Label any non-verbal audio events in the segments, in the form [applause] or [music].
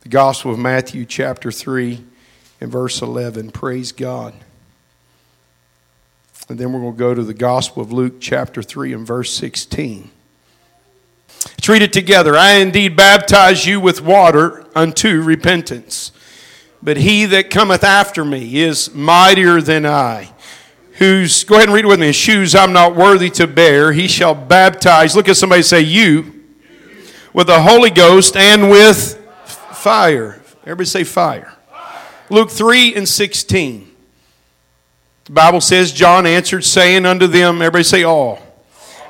the Gospel of Matthew, chapter 3, and verse 11. Praise God. And then we're going to go to the Gospel of Luke, chapter 3, and verse 16. Let's read it together. I indeed baptize you with water unto repentance. But he that cometh after me is mightier than I, whose, go ahead and read it with me, shoes I'm not worthy to bear. He shall baptize, look at somebody say, you, with the Holy Ghost and with fire. Everybody say fire. Luke 3 and 16. The Bible says, John answered, saying unto them, everybody say all.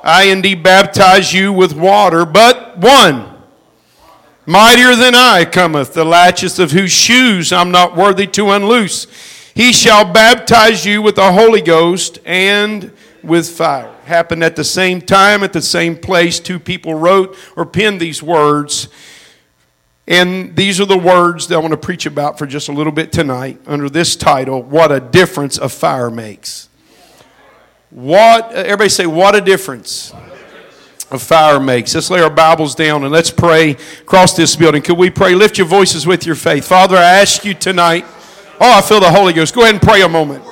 I indeed baptize you with water, but one mightier than I cometh, the latches of whose shoes I'm not worthy to unloose. He shall baptize you with the Holy Ghost and with fire. Happened at the same time, at the same place. Two people wrote or penned these words. And these are the words that I want to preach about for just a little bit tonight under this title What a Difference a Fire Makes. What, everybody say, What a difference a fire makes. Let's lay our Bibles down and let's pray across this building. Could we pray? Lift your voices with your faith. Father, I ask you tonight. Oh, I feel the Holy Ghost. Go ahead and pray a moment.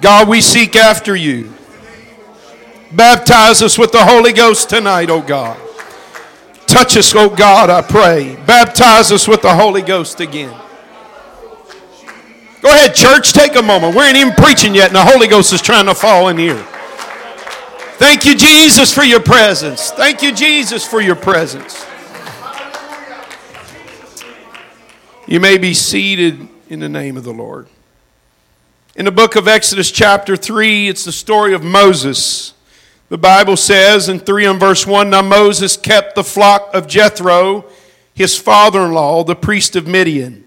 God, we seek after you. Baptize us with the Holy Ghost tonight, oh God. Touch us, oh God, I pray. Baptize us with the Holy Ghost again. Go ahead, church, take a moment. We ain't even preaching yet, and the Holy Ghost is trying to fall in here. Thank you, Jesus, for your presence. Thank you, Jesus, for your presence. You may be seated in the name of the Lord. In the book of Exodus, chapter 3, it's the story of Moses. The Bible says in 3 and verse 1 Now Moses kept the flock of Jethro, his father in law, the priest of Midian.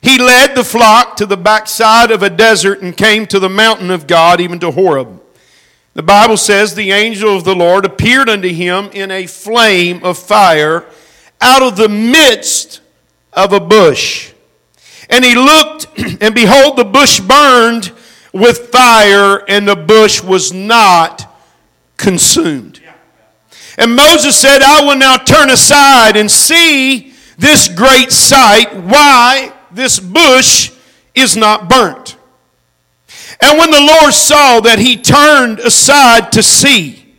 He led the flock to the backside of a desert and came to the mountain of God, even to Horeb. The Bible says the angel of the Lord appeared unto him in a flame of fire out of the midst of a bush. And he looked, [clears throat] and behold, the bush burned with fire, and the bush was not consumed. And Moses said, I will now turn aside and see this great sight, why this bush is not burnt. And when the Lord saw that he turned aside to see,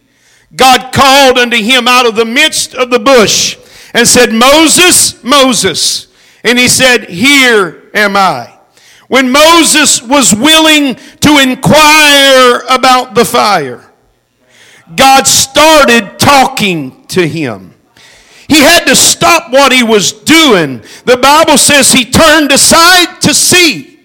God called unto him out of the midst of the bush and said, Moses, Moses. And he said, Here am I. When Moses was willing to inquire about the fire, God started talking to him. He had to stop what he was doing. The Bible says he turned aside to see.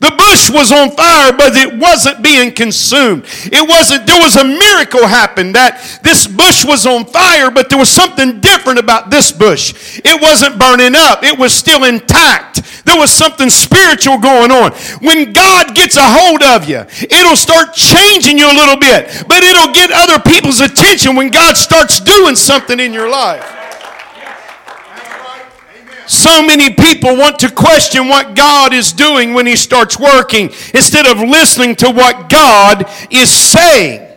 The bush was on fire, but it wasn't being consumed. It wasn't, there was a miracle happened that this bush was on fire, but there was something different about this bush. It wasn't burning up, it was still intact. There was something spiritual going on. When God gets a hold of you, it'll start changing you a little bit, but it'll get other people's attention when God starts doing something in your life. So many people want to question what God is doing when He starts working instead of listening to what God is saying.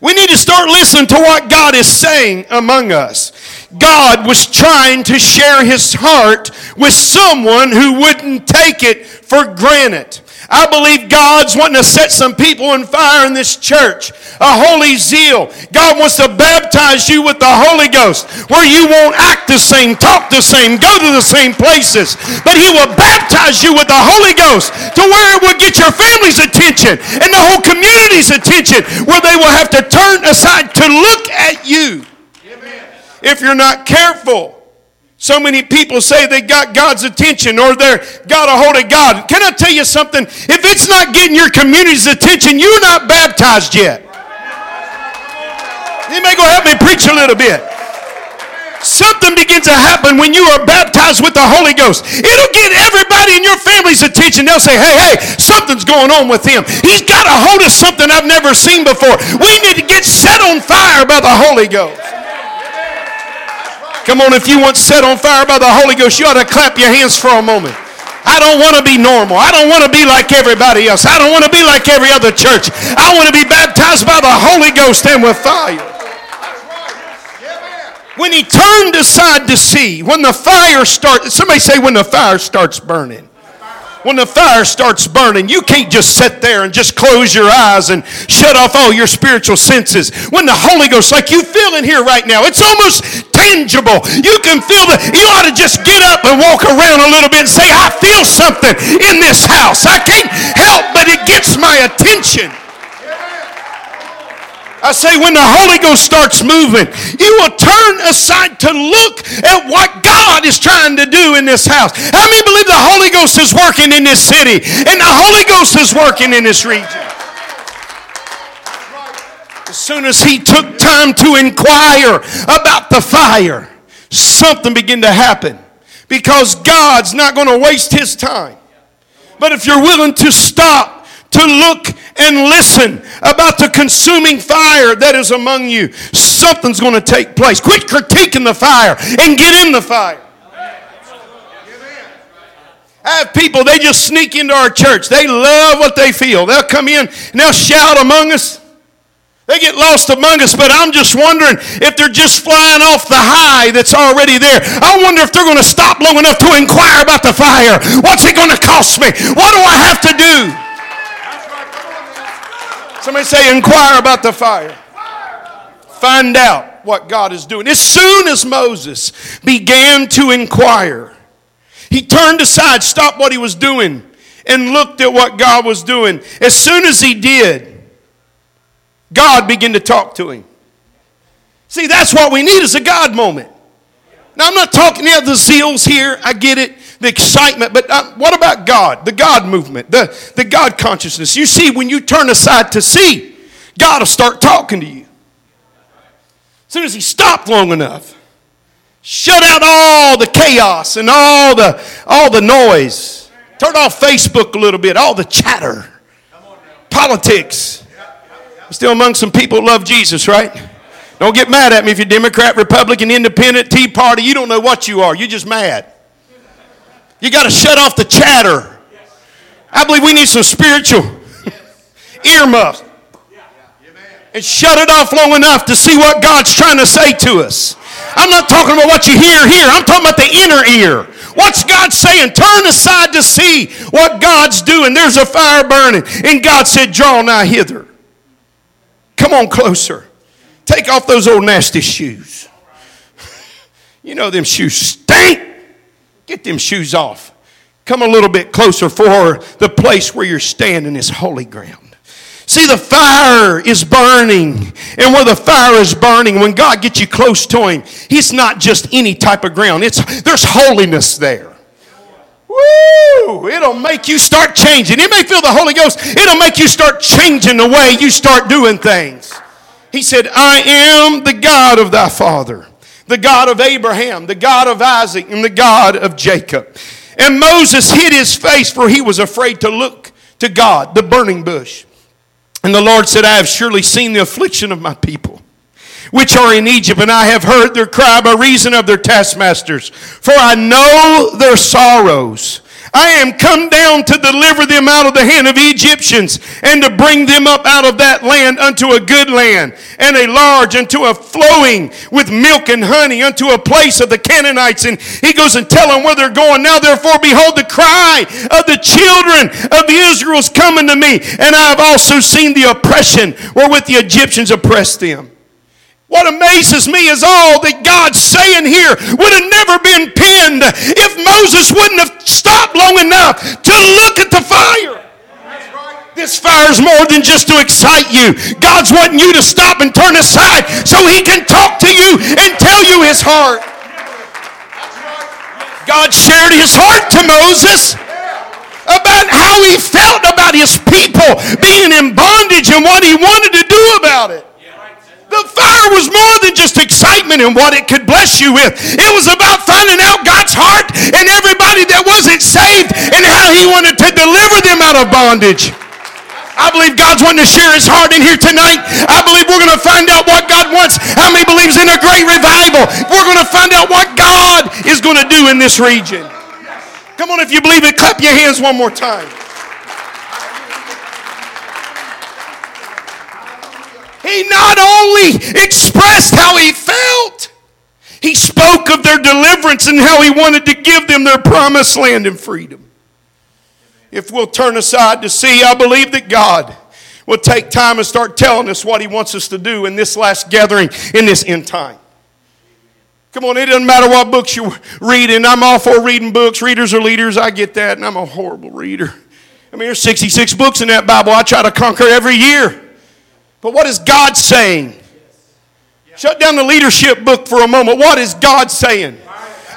We need to start listening to what God is saying among us. God was trying to share His heart with someone who wouldn't take it for granted. I believe God's wanting to set some people on fire in this church. A holy zeal. God wants to baptize you with the Holy Ghost where you won't act the same, talk the same, go to the same places. But He will baptize you with the Holy Ghost to where it will get your family's attention and the whole community's attention where they will have to turn aside to look at you. Amen. If you're not careful, so many people say they got God's attention or they're got a hold of God. Can I tell you something? If it's not getting your community's attention, you're not baptized yet. You may go help me preach a little bit. Something begins to happen when you are baptized with the Holy Ghost. It'll get everybody in your family's attention. They'll say, hey, hey, something's going on with him. He's got a hold of something I've never seen before. We need to get set on fire by the Holy Ghost. Come on, if you want set on fire by the Holy Ghost, you ought to clap your hands for a moment. I don't want to be normal. I don't want to be like everybody else. I don't want to be like every other church. I want to be baptized by the Holy Ghost and with fire. When he turned aside to see, when the fire starts, somebody say when the fire starts burning when the fire starts burning, you can't just sit there and just close your eyes and shut off all your spiritual senses. When the Holy Ghost, like you feel in here right now, it's almost tangible. You can feel that. You ought to just get up and walk around a little bit and say, I feel something in this house. I can't help but it gets my attention. I say, when the Holy Ghost starts moving, you will turn aside to look at what God is trying to do in this house. How many believe the Holy Ghost is working in this city and the Holy Ghost is working in this region? As soon as he took time to inquire about the fire, something began to happen because God's not going to waste his time. But if you're willing to stop to look and listen about the consuming fire that is among you. Something's going to take place. Quit critiquing the fire and get in the fire. I have people, they just sneak into our church. They love what they feel. They'll come in and they'll shout among us. They get lost among us, but I'm just wondering if they're just flying off the high that's already there. I wonder if they're going to stop long enough to inquire about the fire. What's it going to cost me? What do I have to do? Somebody say, inquire about the fire. Find out what God is doing. As soon as Moses began to inquire, he turned aside, stopped what he was doing, and looked at what God was doing. As soon as he did, God began to talk to him. See, that's what we need is a God moment. Now, I'm not talking about the zeals here. I get it the excitement. But uh, what about God? The God movement, the, the God consciousness. You see, when you turn aside to see, God will start talking to you. As soon as He stopped long enough, shut out all the chaos and all the, all the noise. Turn off Facebook a little bit, all the chatter, politics. Still among some people love Jesus, right? Don't get mad at me if you're Democrat, Republican, Independent, Tea Party. You don't know what you are. You're just mad. You got to shut off the chatter. I believe we need some spiritual [laughs] earmuffs and shut it off long enough to see what God's trying to say to us. I'm not talking about what you hear here. I'm talking about the inner ear. What's God saying? Turn aside to see what God's doing. There's a fire burning. And God said, Draw nigh hither. Come on closer. Take off those old nasty shoes. [laughs] You know them shoes stink. Get them shoes off. Come a little bit closer for the place where you're standing is holy ground. See, the fire is burning. And where the fire is burning, when God gets you close to Him, He's not just any type of ground. It's, there's holiness there. Woo! It'll make you start changing. You may feel the Holy Ghost. It'll make you start changing the way you start doing things. He said, I am the God of thy father the God of Abraham, the God of Isaac, and the God of Jacob. And Moses hid his face, for he was afraid to look to God, the burning bush. And the Lord said, I have surely seen the affliction of my people, which are in Egypt, and I have heard their cry by reason of their taskmasters. For I know their sorrows. I am come down to deliver them out of the hand of the Egyptians and to bring them up out of that land unto a good land and a large unto a flowing with milk and honey unto a place of the Canaanites. And he goes and tell them where they're going. Now therefore behold the cry of the children of Israel is coming to me. And I have also seen the oppression wherewith the Egyptians oppressed them. What amazes me is all that God's saying here would have never been penned if Moses wouldn't have stopped long enough to look at the fire. This fire is more than just to excite you. God's wanting you to stop and turn aside so he can talk to you and tell you his heart. God shared his heart to Moses about how he felt about his people being in bondage and what he wanted to do about it. The fire was more than just excitement and what it could bless you with. It was about finding out God's heart and everybody that wasn't saved and how He wanted to deliver them out of bondage. I believe God's wanting to share his heart in here tonight. I believe we're going to find out what God wants. How many believes in a great revival? We're going to find out what God is going to do in this region. Come on, if you believe it, clap your hands one more time. He not only expressed how he felt, he spoke of their deliverance and how he wanted to give them their promised land and freedom. If we'll turn aside to see, I believe that God will take time and start telling us what he wants us to do in this last gathering, in this end time. Come on, it doesn't matter what books you're reading. I'm all for reading books. Readers are leaders. I get that, and I'm a horrible reader. I mean, there's 66 books in that Bible I try to conquer every year. But what is God saying? Shut down the leadership book for a moment. What is God saying?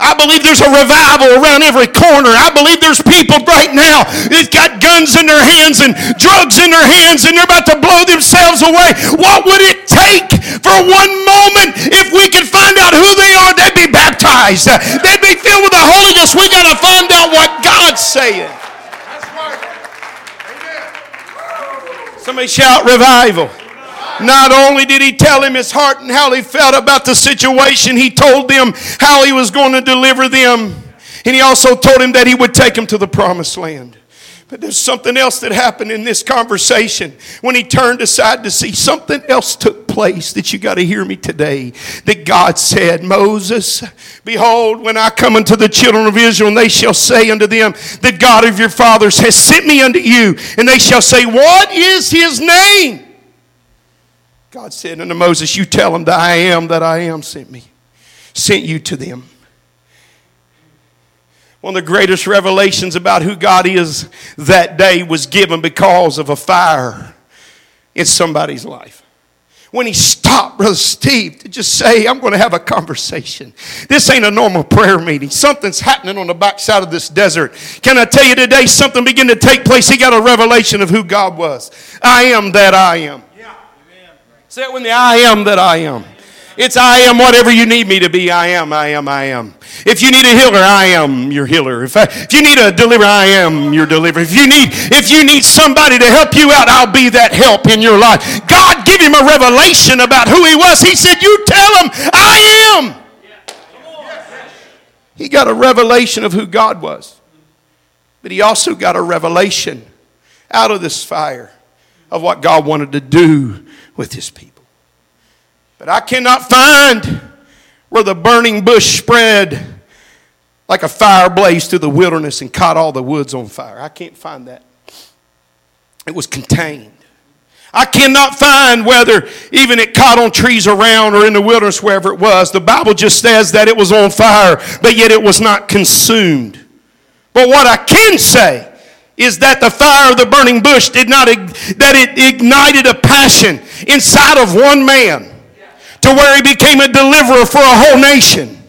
I believe there's a revival around every corner. I believe there's people right now that got guns in their hands and drugs in their hands and they're about to blow themselves away. What would it take for one moment if we could find out who they are? They'd be baptized. They'd be filled with the Holy Ghost. We got to find out what God's saying. Somebody shout revival. Not only did he tell him his heart and how he felt about the situation, he told them how he was going to deliver them. And he also told him that he would take them to the promised land. But there's something else that happened in this conversation. When he turned aside to see, something else took place that you got to hear me today. That God said, Moses, behold, when I come unto the children of Israel, and they shall say unto them, The God of your fathers has sent me unto you. And they shall say, What is his name? God said unto Moses, You tell them that I am that I am sent me, sent you to them. One of the greatest revelations about who God is that day was given because of a fire in somebody's life. When he stopped, Brother Steve, to just say, I'm going to have a conversation. This ain't a normal prayer meeting. Something's happening on the backside of this desert. Can I tell you today, something began to take place? He got a revelation of who God was. I am that I am. Say it with me I am that I am. It's I am whatever you need me to be. I am, I am, I am. If you need a healer, I am your healer. If, I, if you need a deliverer, I am your deliverer. If you need if you need somebody to help you out, I'll be that help in your life. God give him a revelation about who he was. He said, "You tell him I am." He got a revelation of who God was. But he also got a revelation out of this fire of what God wanted to do with his people. But I cannot find where the burning bush spread like a fire blaze through the wilderness and caught all the woods on fire. I can't find that. It was contained. I cannot find whether even it caught on trees around or in the wilderness, wherever it was. The Bible just says that it was on fire, but yet it was not consumed. But what I can say is that the fire of the burning bush did not, that it ignited a passion inside of one man to where he became a deliverer for a whole nation.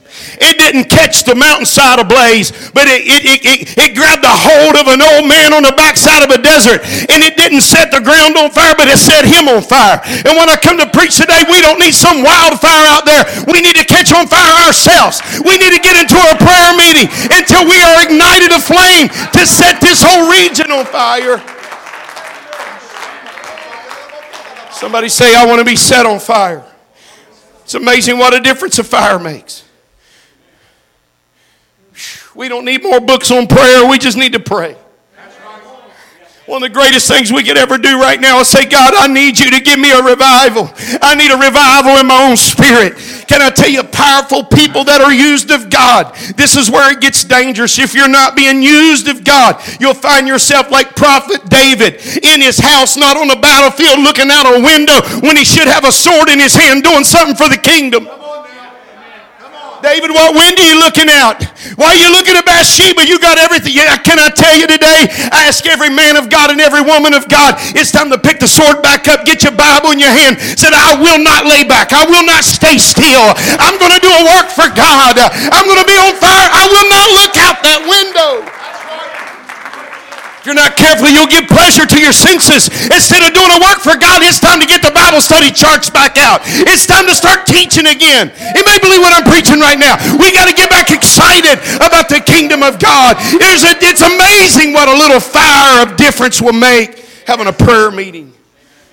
It didn't catch the mountainside ablaze, but it, it, it, it, grabbed a hold of an old man on the backside of a desert. And it didn't set the ground on fire, but it set him on fire. And when I come to preach today, we don't need some wildfire out there. We need to catch on fire ourselves. We need to get into a prayer meeting until we are ignited aflame to set this whole region on fire. Somebody say, I want to be set on fire. It's amazing what a difference a fire makes. We don't need more books on prayer. We just need to pray. One of the greatest things we could ever do right now is say, God, I need you to give me a revival. I need a revival in my own spirit. Can I tell you, powerful people that are used of God, this is where it gets dangerous. If you're not being used of God, you'll find yourself like Prophet David in his house, not on the battlefield looking out a window when he should have a sword in his hand doing something for the kingdom. David, what wind are you looking out? Why are you looking at Bathsheba? You got everything. Yeah, can I tell you today? Ask every man of God and every woman of God, it's time to pick the sword back up, get your Bible in your hand. Said, I will not lay back. I will not stay still. I'm going to do a work for God. I'm going to be on fire. I will not look out that window. If you're not careful, you'll give pleasure to your senses. Instead of doing a work for God, it's time to get the Bible study charts back out. It's time to start teaching again. You may believe what I'm preaching right now. We got to get back excited about the kingdom of God. A, it's amazing what a little fire of difference will make. having a prayer meeting.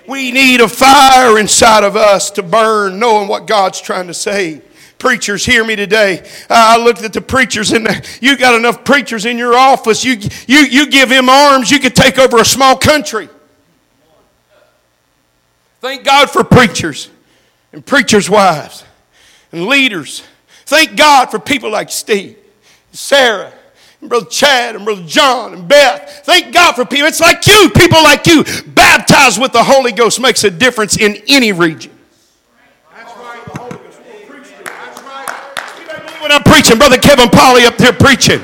We need a fire inside of us to burn, knowing what God's trying to say. Preachers, hear me today. I looked at the preachers, and [laughs] you got enough preachers in your office. You, you, you give him arms, you could take over a small country. Thank God for preachers and preachers' wives and leaders. Thank God for people like Steve, Sarah, and Brother Chad and Brother John and Beth. Thank God for people. It's like you, people like you, baptized with the Holy Ghost makes a difference in any region. That's right. The Holy Ghost will preach That's I'm preaching, Brother Kevin Polly up there preaching.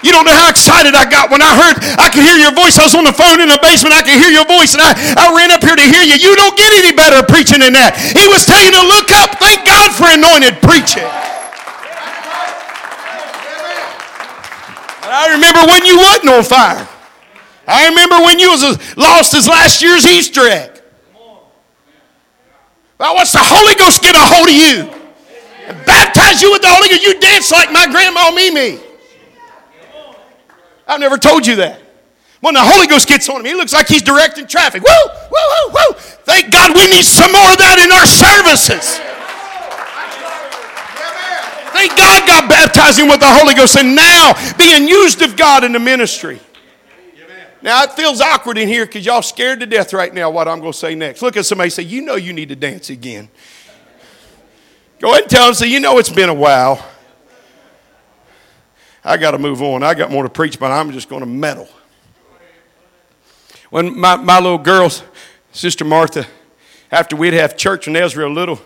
You don't know how excited I got when I heard I could hear your voice. I was on the phone in the basement. I could hear your voice, and I, I ran up here to hear you. You don't get any better preaching than that. He was telling you to look up. Thank God for anointed preaching. I remember when you wasn't on fire. I remember when you was as lost as last year's Easter egg. Well, once the Holy Ghost get a hold of you baptize you with the Holy Ghost, you dance like my grandma Mimi. I've never told you that. When the Holy Ghost gets on him, he looks like he's directing traffic. Woo, woo, woo, woo. Thank God we need some more of that in our services. Thank God God baptized him with the Holy Ghost and now being used of God in the ministry. Now it feels awkward in here because y'all scared to death right now what I'm going to say next. Look at somebody say, You know you need to dance again. Go ahead and tell them, say, You know it's been a while. I got to move on. I got more to preach, but I'm just going to meddle. When my, my little girls, Sister Martha, after we'd have church they was real little,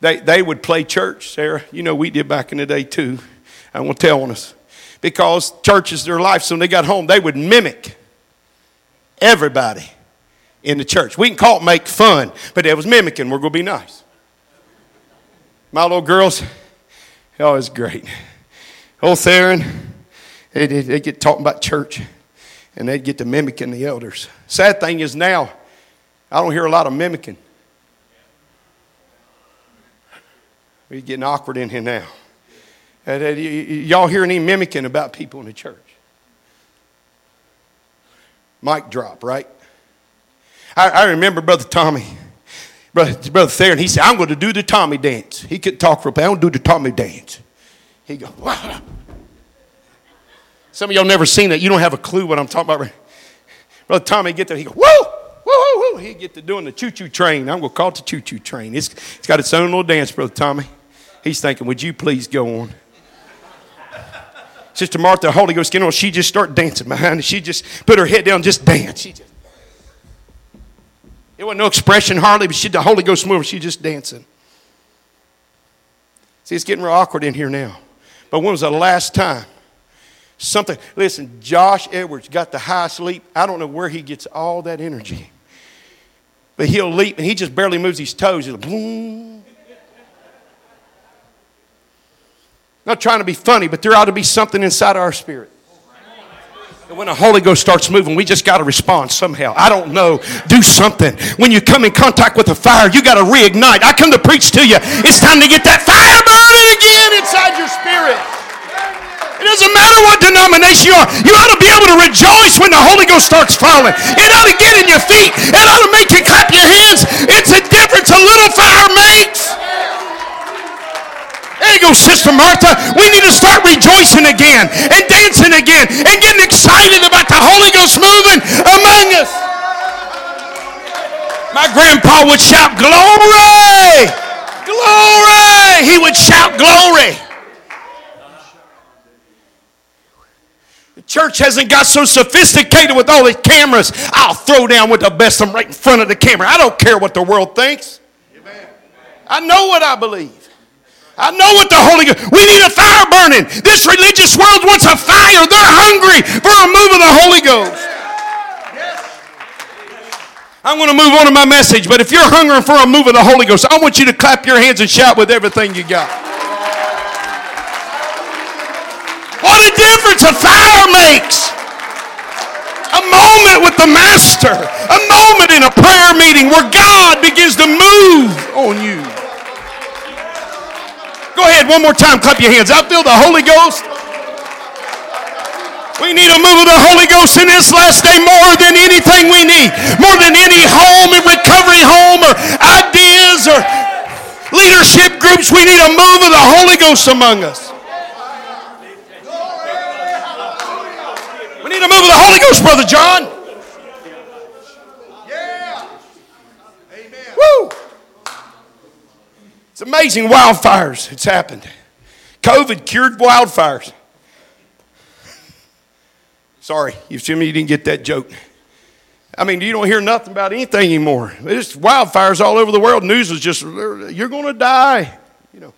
they, they would play church, Sarah. You know, we did back in the day too. I won't tell on us. Because church is their life. So when they got home, they would mimic everybody in the church. We can call it make fun, but it was mimicking. We're going to be nice. My little girls, oh, it's great. Old Theron, they, they, get talking about church and they'd get to mimicking the elders. Sad thing is now, I don't hear a lot of mimicking. We're getting awkward in here now. Uh, y'all hear any mimicking about people in the church? Mic drop, right? I, I remember Brother Tommy, Brother, Brother Theron, he said, I'm going to do the Tommy dance. He couldn't talk for a I don't do the Tommy dance. He go, wow. Some of y'all never seen that. You don't have a clue what I'm talking about. Brother Tommy get there, he go, whoa, whoa, whoa, He get to doing the choo-choo train. I'm going to call it the choo-choo train. It's, it's got its own little dance, Brother Tommy. He's thinking, would you please go on? Sister Martha, Holy Ghost, you know, she just start dancing behind. It. She just put her head down, just dance. She just, it wasn't no expression hardly, but she the Holy Ghost moving. She just dancing. See, it's getting real awkward in here now. But when was the last time something? Listen, Josh Edwards got the highest leap. I don't know where he gets all that energy. But he'll leap and he just barely moves his toes. He'll boom. Not trying to be funny, but there ought to be something inside our spirit. And when the Holy Ghost starts moving, we just got to respond somehow. I don't know. Do something. When you come in contact with the fire, you got to reignite. I come to preach to you. It's time to get that fire burning again inside your spirit. It doesn't matter what denomination you are. You ought to be able to rejoice when the Holy Ghost starts falling. It ought to get in your feet. It ought to make you clap your hands. It's a difference a little fire makes. Go, Sister Martha. We need to start rejoicing again and dancing again and getting excited about the Holy Ghost moving among us. My grandpa would shout, Glory! Glory! He would shout, Glory! The church hasn't got so sophisticated with all these cameras. I'll throw down with the best them right in front of the camera. I don't care what the world thinks. I know what I believe. I know what the Holy Ghost. We need a fire burning. This religious world wants a fire. They're hungry for a move of the Holy Ghost. I'm going to move on to my message, but if you're hungering for a move of the Holy Ghost, I want you to clap your hands and shout with everything you got. What a difference a fire makes. A moment with the Master, a moment in a prayer meeting where God begins to move on you. Go ahead, one more time, clap your hands. I feel the Holy Ghost. We need a move of the Holy Ghost in this last day more than anything we need. More than any home and recovery home or ideas or leadership groups. We need a move of the Holy Ghost among us. We need a move of the Holy Ghost, Brother John. Yeah. Amen. Woo. It's amazing wildfires. It's happened. COVID cured wildfires. Sorry, you see me, you didn't get that joke. I mean, you don't hear nothing about anything anymore. There's wildfires all over the world. News is just, you're going to die, you know,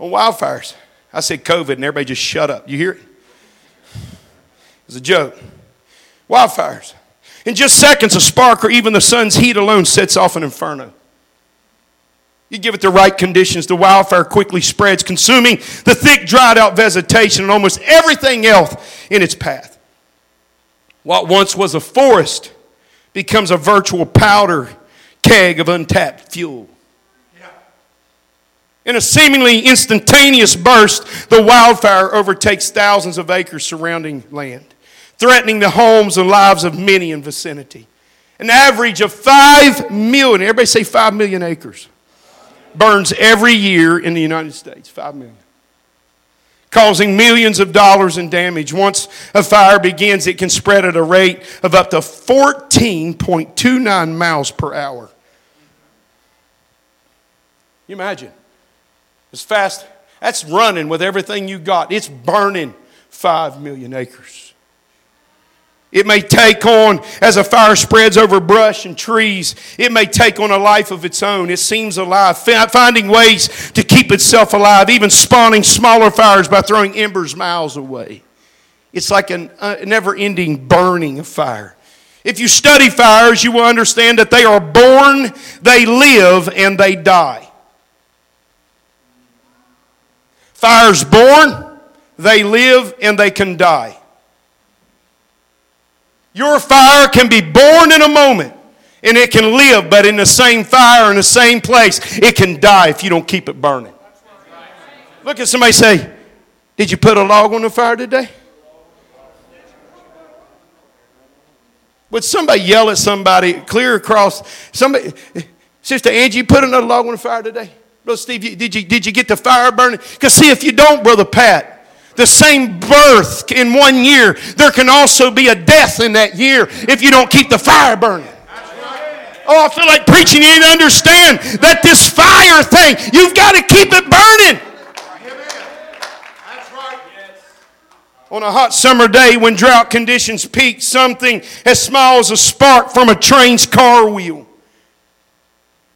on wildfires. I said COVID, and everybody just shut up. You hear it? It's a joke. Wildfires. In just seconds, a spark or even the sun's heat alone sets off an inferno. You give it the right conditions, the wildfire quickly spreads, consuming the thick, dried out vegetation and almost everything else in its path. What once was a forest becomes a virtual powder keg of untapped fuel. In a seemingly instantaneous burst, the wildfire overtakes thousands of acres surrounding land, threatening the homes and lives of many in vicinity. An average of 5 million, everybody say 5 million acres, burns every year in the United States. 5 million causing millions of dollars in damage. Once a fire begins, it can spread at a rate of up to 14.29 miles per hour. You imagine? As fast, that's running with everything you got. It's burning 5 million acres. It may take on, as a fire spreads over brush and trees, it may take on a life of its own. It seems alive, finding ways to keep itself alive, even spawning smaller fires by throwing embers miles away. It's like a uh, never ending burning of fire. If you study fires, you will understand that they are born, they live, and they die. Fires born, they live, and they can die. Your fire can be born in a moment and it can live, but in the same fire, in the same place, it can die if you don't keep it burning. Look at somebody say, Did you put a log on the fire today? Would somebody yell at somebody clear across? Somebody, Sister Angie, you put another log on the fire today? Brother Steve, did you, did you get the fire burning? Because see, if you don't, Brother Pat, the same birth in one year, there can also be a death in that year if you don't keep the fire burning. Oh, I feel like preaching. You need to understand that this fire thing, you've got to keep it burning. On a hot summer day when drought conditions peak, something as small as a spark from a train's car wheel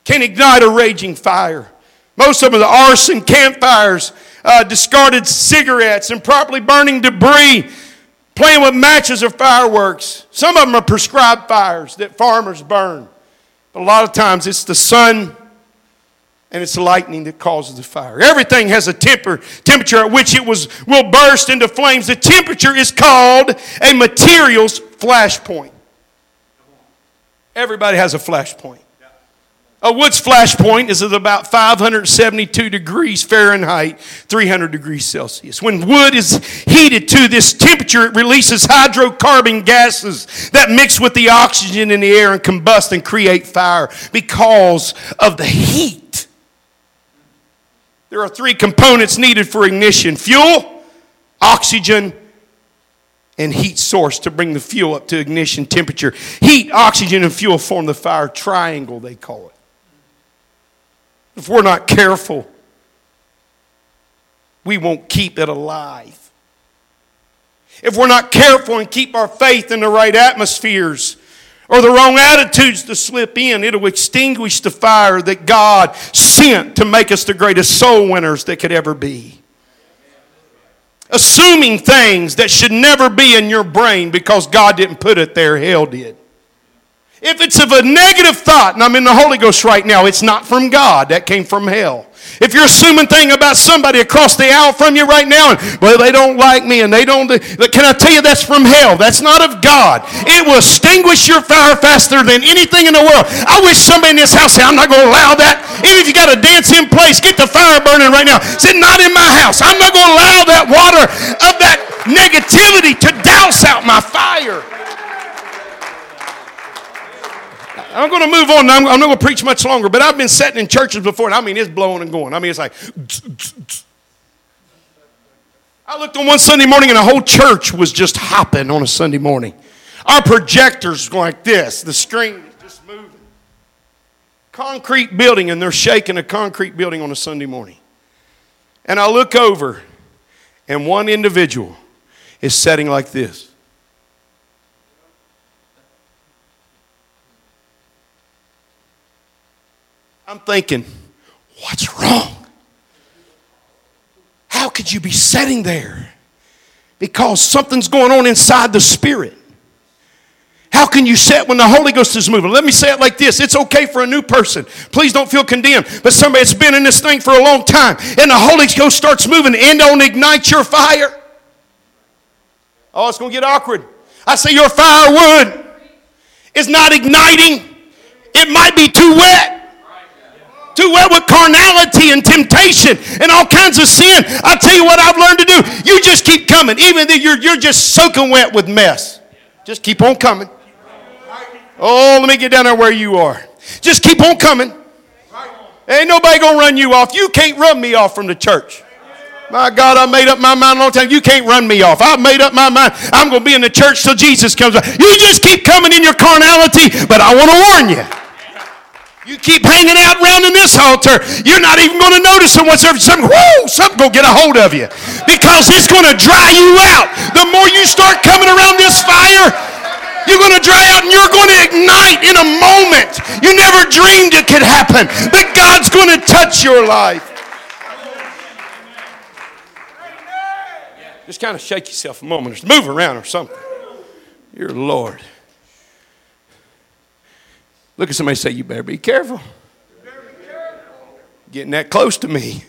can ignite a raging fire. Most of them the arson, campfires, uh, discarded cigarettes, and improperly burning debris, playing with matches or fireworks. Some of them are prescribed fires that farmers burn. But a lot of times it's the sun and it's lightning that causes the fire. Everything has a temper, temperature at which it was, will burst into flames. The temperature is called a materials flash point. Everybody has a flash point. A wood's flash point is at about 572 degrees Fahrenheit, 300 degrees Celsius. When wood is heated to this temperature, it releases hydrocarbon gases that mix with the oxygen in the air and combust and create fire because of the heat. There are three components needed for ignition fuel, oxygen, and heat source to bring the fuel up to ignition temperature. Heat, oxygen, and fuel form the fire triangle, they call it if we're not careful, we won't keep it alive. If we're not careful and keep our faith in the right atmospheres or the wrong attitudes to slip in, it'll extinguish the fire that God sent to make us the greatest soul winners that could ever be. Assuming things that should never be in your brain because God didn't put it there, hell did. If it's of a negative thought, and I'm in the Holy Ghost right now, it's not from God, that came from hell. If you're assuming thing about somebody across the aisle from you right now, and well, they don't like me, and they don't, can I tell you that's from hell? That's not of God. It will extinguish your fire faster than anything in the world. I wish somebody in this house said, I'm not going to allow that. Even if you got a dance in place, get the fire burning right now. Say, not in my house. I'm not going to allow that water of that negativity to douse out my fire. I'm going to move on. I'm, I'm not going to preach much longer, but I've been sitting in churches before, and I mean, it's blowing and going. I mean, it's like. I looked on one Sunday morning, and the whole church was just hopping on a Sunday morning. Our projectors like this, the screen is just moving. Concrete building, and they're shaking a concrete building on a Sunday morning. And I look over, and one individual is sitting like this. I'm thinking, what's wrong? How could you be sitting there? Because something's going on inside the spirit. How can you sit when the Holy Ghost is moving? Let me say it like this it's okay for a new person. Please don't feel condemned. But somebody that's been in this thing for a long time and the Holy Ghost starts moving and don't ignite your fire. Oh, it's going to get awkward. I say your firewood is not igniting, it might be too wet too wet with carnality and temptation and all kinds of sin. I tell you what I've learned to do. You just keep coming, even though you're, you're just soaking wet with mess. Just keep on coming. Oh, let me get down there where you are. Just keep on coming. Ain't nobody gonna run you off. You can't run me off from the church. My God, I made up my mind a long time. You can't run me off. I've made up my mind. I'm going to be in the church till Jesus comes. You just keep coming in your carnality, but I want to warn you. You keep hanging out around in this altar, you're not even going to notice whatsoever. Something, whoo, something going to get a hold of you because it's going to dry you out. The more you start coming around this fire, you're going to dry out and you're going to ignite in a moment. You never dreamed it could happen, but God's going to touch your life. Just kind of shake yourself a moment, or move around or something. Your Lord. Look at somebody and say, You better be careful. Getting that close to me.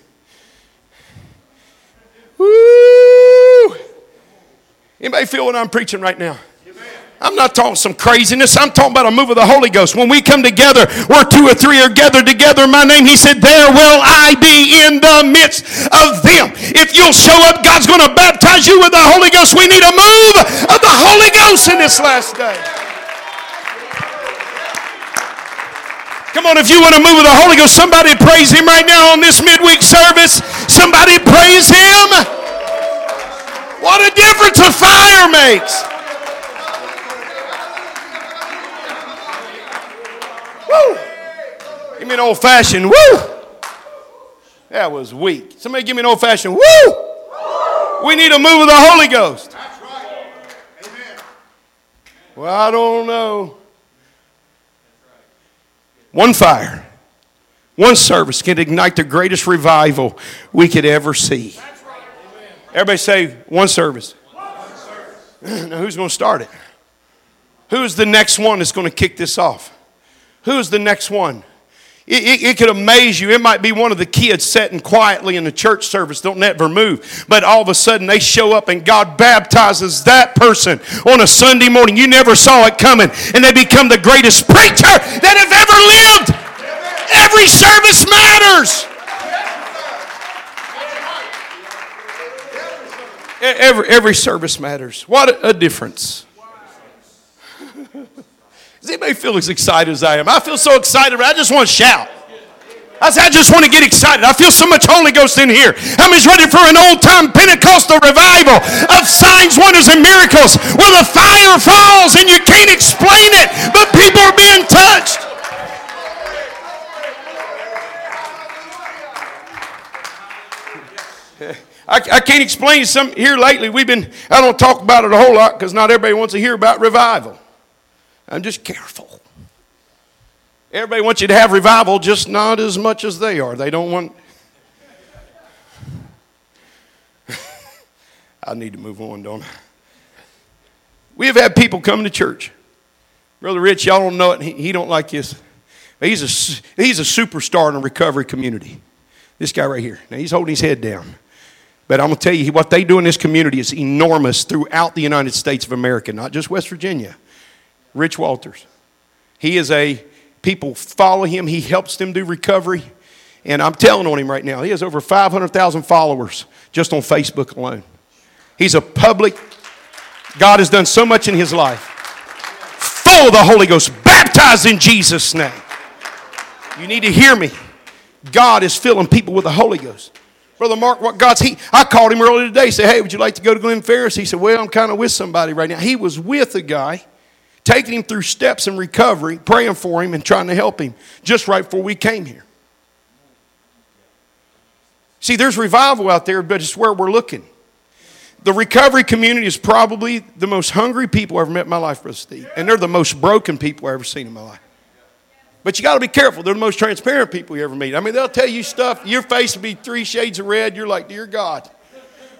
Woo! Anybody feel what I'm preaching right now? I'm not talking some craziness. I'm talking about a move of the Holy Ghost. When we come together, where two or three are gathered together in my name, he said, There will I be in the midst of them. If you'll show up, God's going to baptize you with the Holy Ghost. We need a move of the Holy Ghost in this last day. Come on, if you want to move with the Holy Ghost, somebody praise Him right now on this midweek service. Somebody praise Him. What a difference a fire makes. Woo! Give me an old fashioned woo. That was weak. Somebody give me an old fashioned woo. We need a move of the Holy Ghost. That's right. Amen. Well, I don't know. One fire, one service can ignite the greatest revival we could ever see. Everybody say one service. Now, who's going to start it? Who's the next one that's going to kick this off? Who's the next one? It, it, could amaze you. It might be one of the kids sitting quietly in the church service, don't ever move. But all of a sudden they show up and God baptizes that person on a Sunday morning. You never saw it coming. And they become the greatest preacher that have ever lived. Every service matters. Every, every service matters. What a difference. [laughs] Does anybody feel as excited as I am? I feel so excited. I just want to shout. I said, I just want to get excited. I feel so much Holy Ghost in here. How many's ready for an old time Pentecostal revival of signs, wonders, and miracles where the fire falls and you can't explain it, but people are being touched? I, I can't explain some here lately. We've been, I don't talk about it a whole lot because not everybody wants to hear about revival. I'm just careful. Everybody wants you to have revival, just not as much as they are. They don't want. [laughs] I need to move on, don't I? We have had people come to church. Brother Rich, y'all don't know it. He, he don't like this. He's a, he's a superstar in a recovery community. This guy right here. Now he's holding his head down. But I'm going to tell you what they do in this community is enormous throughout the United States of America, not just West Virginia. Rich Walters. He is a, people follow him, he helps them do recovery. And I'm telling on him right now, he has over 500,000 followers just on Facebook alone. He's a public, God has done so much in his life. Full of the Holy Ghost, baptized in Jesus' name. You need to hear me. God is filling people with the Holy Ghost. Brother Mark, what God's he I called him earlier today, said, Hey, would you like to go to Glen Ferris? He said, Well, I'm kind of with somebody right now. He was with a guy, taking him through steps in recovery, praying for him and trying to help him just right before we came here. See, there's revival out there, but it's where we're looking. The recovery community is probably the most hungry people I've ever met in my life, Brother Steve. And they're the most broken people I've ever seen in my life. But you got to be careful. They're the most transparent people you ever meet. I mean, they'll tell you stuff, your face will be three shades of red. You're like, Dear God.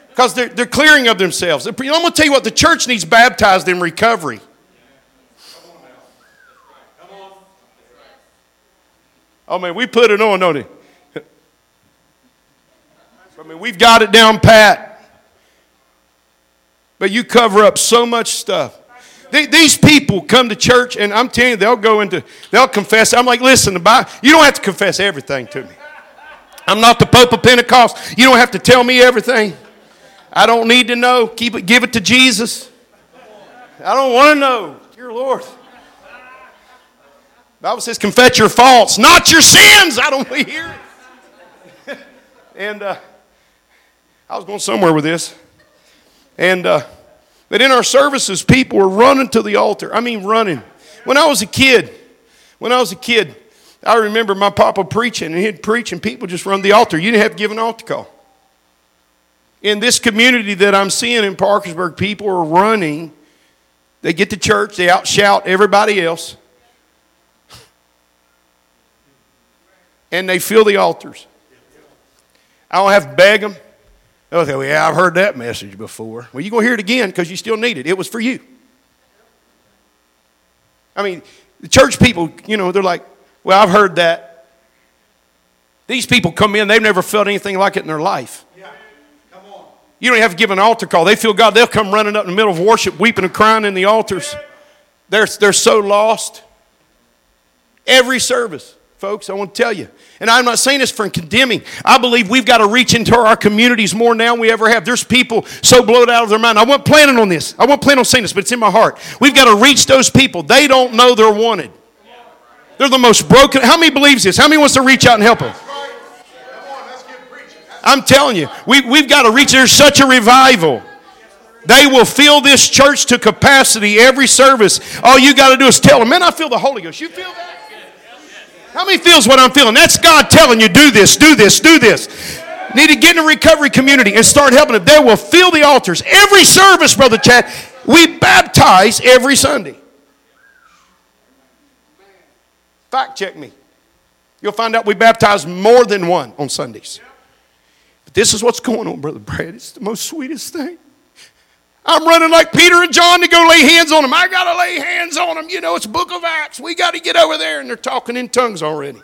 Because they're, they're clearing of themselves. I'm going to tell you what, the church needs baptized in recovery. Oh, man, we put it on, don't we? I mean, we've got it down pat. But you cover up so much stuff. These people come to church, and I'm telling you, they'll go into, they'll confess. I'm like, listen, you don't have to confess everything to me. I'm not the Pope of Pentecost. You don't have to tell me everything. I don't need to know. Keep it, give it to Jesus. I don't want to know. Dear Lord. The Bible says, confess your faults, not your sins. I don't [laughs] hear it. and uh, I was going somewhere with this. And uh, but in our services, people were running to the altar. I mean, running. When I was a kid, when I was a kid, I remember my papa preaching, and he'd preach, and people just run the altar. You didn't have to give an altar call. In this community that I'm seeing in Parkersburg, people are running. They get to church, they outshout everybody else, and they fill the altars. I don't have to beg them. They'll well, yeah, I've heard that message before. Well, you're going to hear it again because you still need it. It was for you. I mean, the church people, you know, they're like, well, I've heard that. These people come in, they've never felt anything like it in their life. Yeah. Come on. You don't have to give an altar call. They feel God. They'll come running up in the middle of worship, weeping and crying in the altars. They're, they're so lost. Every service folks. I want to tell you. And I'm not saying this for condemning. I believe we've got to reach into our communities more now than we ever have. There's people so blown out of their mind. I wasn't planning on this. I wasn't planning on saying this, but it's in my heart. We've got to reach those people. They don't know they're wanted. They're the most broken. How many believes this? How many wants to reach out and help them? I'm telling you, we, we've got to reach. There's such a revival. They will fill this church to capacity every service. All you got to do is tell them, man, I feel the Holy Ghost. You feel that? How many feels what I'm feeling? That's God telling you, do this, do this, do this. Need to get in a recovery community and start helping them. They will fill the altars. Every service, Brother Chad, we baptize every Sunday. Fact check me. You'll find out we baptize more than one on Sundays. But this is what's going on, Brother Brad. It's the most sweetest thing. I'm running like Peter and John to go lay hands on them. I got to lay hands on them. You know, it's book of Acts. We got to get over there. And they're talking in tongues already.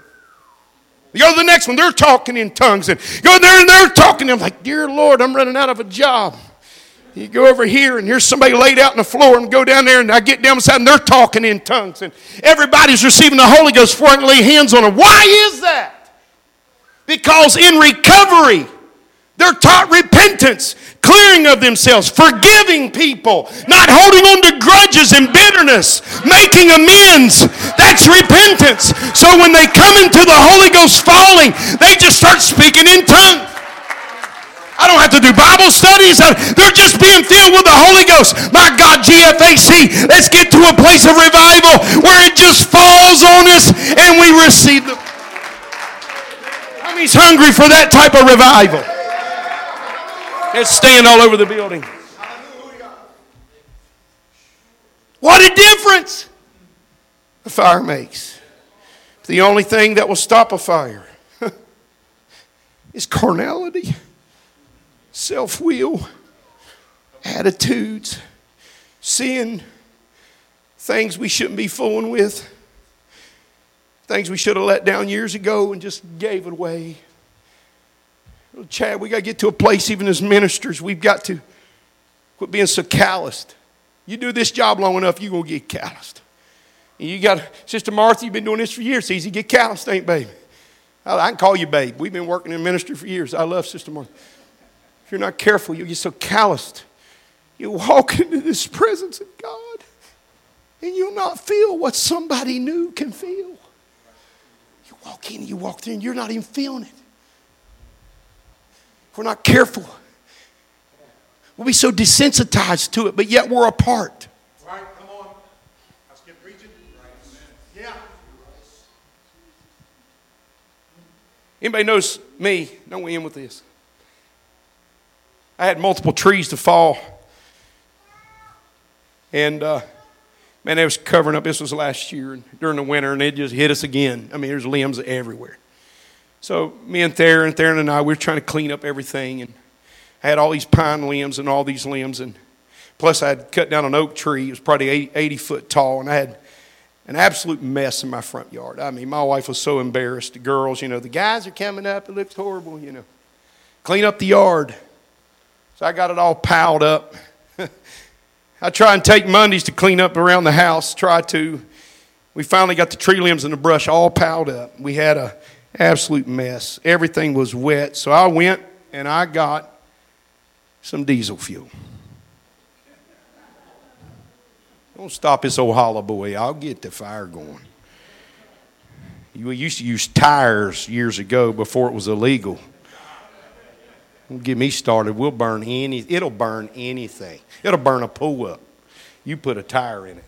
You go to the next one, they're talking in tongues. And go there and they're talking. I'm like, Dear Lord, I'm running out of a job. You go over here and here's somebody laid out on the floor and go down there and I get down beside and they're talking in tongues. And everybody's receiving the Holy Ghost before I can lay hands on them. Why is that? Because in recovery, they're taught repentance, clearing of themselves, forgiving people, not holding on to grudges and bitterness, making amends. That's repentance. So when they come into the Holy Ghost falling, they just start speaking in tongues. I don't have to do Bible studies. They're just being filled with the Holy Ghost. My God, GFAC, let's get to a place of revival where it just falls on us and we receive the. How many's hungry for that type of revival? It's staying all over the building. What a difference a fire makes. The only thing that will stop a fire [laughs] is carnality, self will, attitudes, sin, things we shouldn't be fooling with, things we should have let down years ago and just gave it away. Chad, we got to get to a place, even as ministers, we've got to quit being so calloused. You do this job long enough, you're going to get calloused. And you got, Sister Martha, you've been doing this for years. It's easy to get calloused, ain't baby? I can call you babe. We've been working in ministry for years. I love Sister Martha. If you're not careful, you'll get so calloused. You walk [laughs] into this presence of God and you'll not feel what somebody new can feel. You walk in, you walk through, and you're not even feeling it. We're not careful, we'll be so desensitized to it, but yet we're apart. Right, come on. Let's get preaching. Yeah. Anybody knows me? Don't we end with this? I had multiple trees to fall. And uh, man, it was covering up. This was last year during the winter, and it just hit us again. I mean, there's limbs everywhere. So me and Theron, Theron and I, we were trying to clean up everything, and I had all these pine limbs and all these limbs, and plus I had cut down an oak tree. It was probably 80, 80 foot tall, and I had an absolute mess in my front yard. I mean, my wife was so embarrassed. The girls, you know, the guys are coming up. It looks horrible, you know. Clean up the yard. So I got it all piled up. [laughs] I try and take Mondays to clean up around the house, try to. We finally got the tree limbs and the brush all piled up. We had a absolute mess. Everything was wet. So I went and I got some diesel fuel. Don't stop this old hollow boy. I'll get the fire going. We used to use tires years ago before it was illegal. Don't get me started. We'll burn any. It'll burn anything. It'll burn a pool up. You put a tire in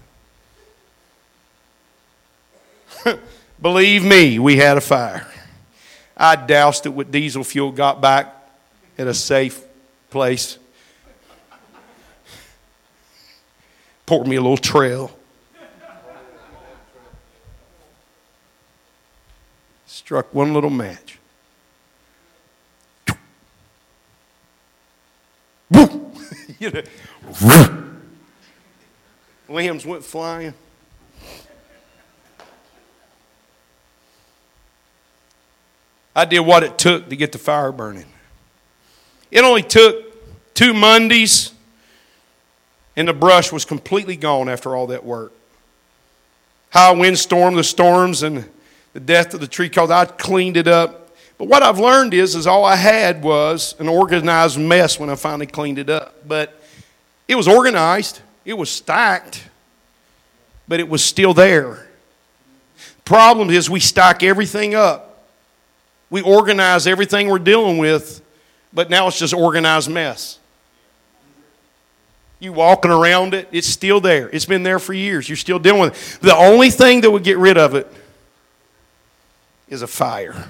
it. [laughs] Believe me, we had a fire. I doused it with diesel fuel. Got back at a safe place. Poured me a little trail. Struck one little match. [laughs] you know, [laughs] lambs went flying. I did what it took to get the fire burning. It only took two Mondays, and the brush was completely gone after all that work. High windstorm, the storms, and the death of the tree cause I cleaned it up but what I've learned is, is all I had was an organized mess when I finally cleaned it up. But it was organized, it was stacked, but it was still there. Problem is, we stack everything up. We organize everything we're dealing with, but now it's just organized mess. You walking around it, it's still there. It's been there for years. You're still dealing with it. The only thing that would get rid of it is a fire.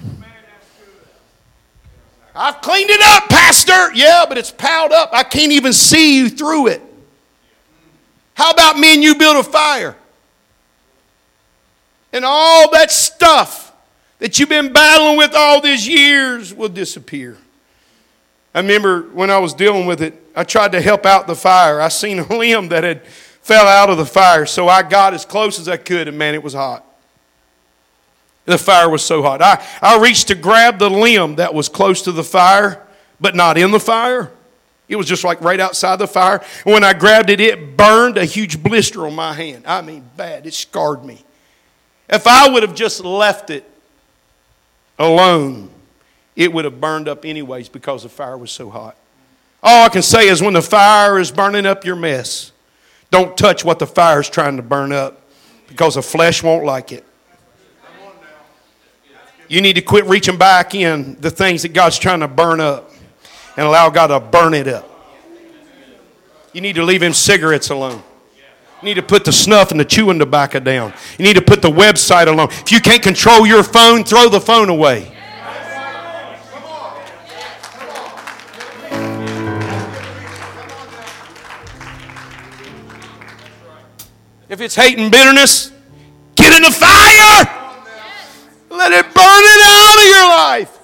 I've cleaned it up, Pastor. Yeah, but it's piled up. I can't even see you through it. How about me and you build a fire? And all that stuff that you've been battling with all these years will disappear. I remember when I was dealing with it, I tried to help out the fire. I seen a [laughs] limb that had fell out of the fire, so I got as close as I could, and man, it was hot. The fire was so hot. I, I reached to grab the limb that was close to the fire, but not in the fire. It was just like right outside the fire. And when I grabbed it, it burned a huge blister on my hand. I mean, bad. It scarred me. If I would have just left it alone, it would have burned up anyways because the fire was so hot. All I can say is when the fire is burning up your mess, don't touch what the fire is trying to burn up because the flesh won't like it. You need to quit reaching back in the things that God's trying to burn up and allow God to burn it up. You need to leave him cigarettes alone. You need to put the snuff and the chewing tobacco down. You need to put the website alone. If you can't control your phone, throw the phone away. If it's hate and bitterness, get in the fire. Let it burn it out of your life.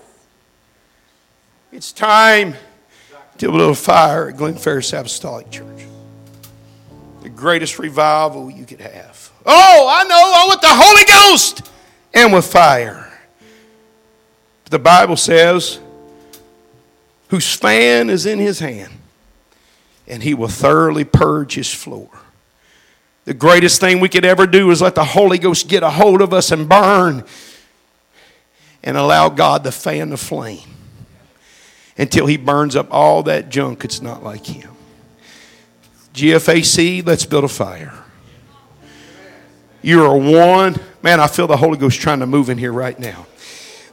It's time to build a fire at Glen Ferris Apostolic Church. The greatest revival you could have. Oh, I know, I want the Holy Ghost and with fire. The Bible says whose fan is in his hand, and he will thoroughly purge his floor. The greatest thing we could ever do is let the Holy Ghost get a hold of us and burn and allow God to fan the flame until he burns up all that junk that's not like him. GFAC, let's build a fire. You are one. Man, I feel the Holy Ghost trying to move in here right now.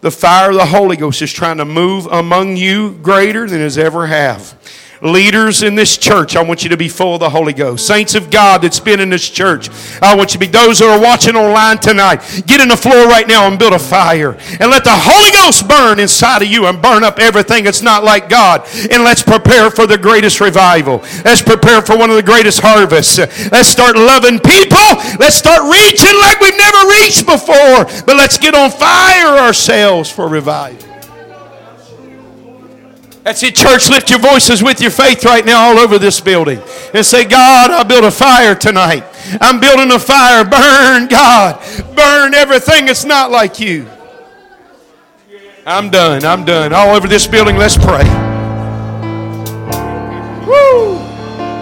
The fire of the Holy Ghost is trying to move among you greater than it ever have. Leaders in this church, I want you to be full of the Holy Ghost. Saints of God that's been in this church, I want you to be those that are watching online tonight. Get in the floor right now and build a fire. And let the Holy Ghost burn inside of you and burn up everything that's not like God. And let's prepare for the greatest revival. Let's prepare for one of the greatest harvests. Let's start loving people. Let's start reaching like we've never reached before. But let's get on fire ourselves for revival. That's it, church. Lift your voices with your faith right now all over this building and say, God, I build a fire tonight. I'm building a fire. Burn, God. Burn everything that's not like you. I'm done. I'm done. All over this building, let's pray. Woo!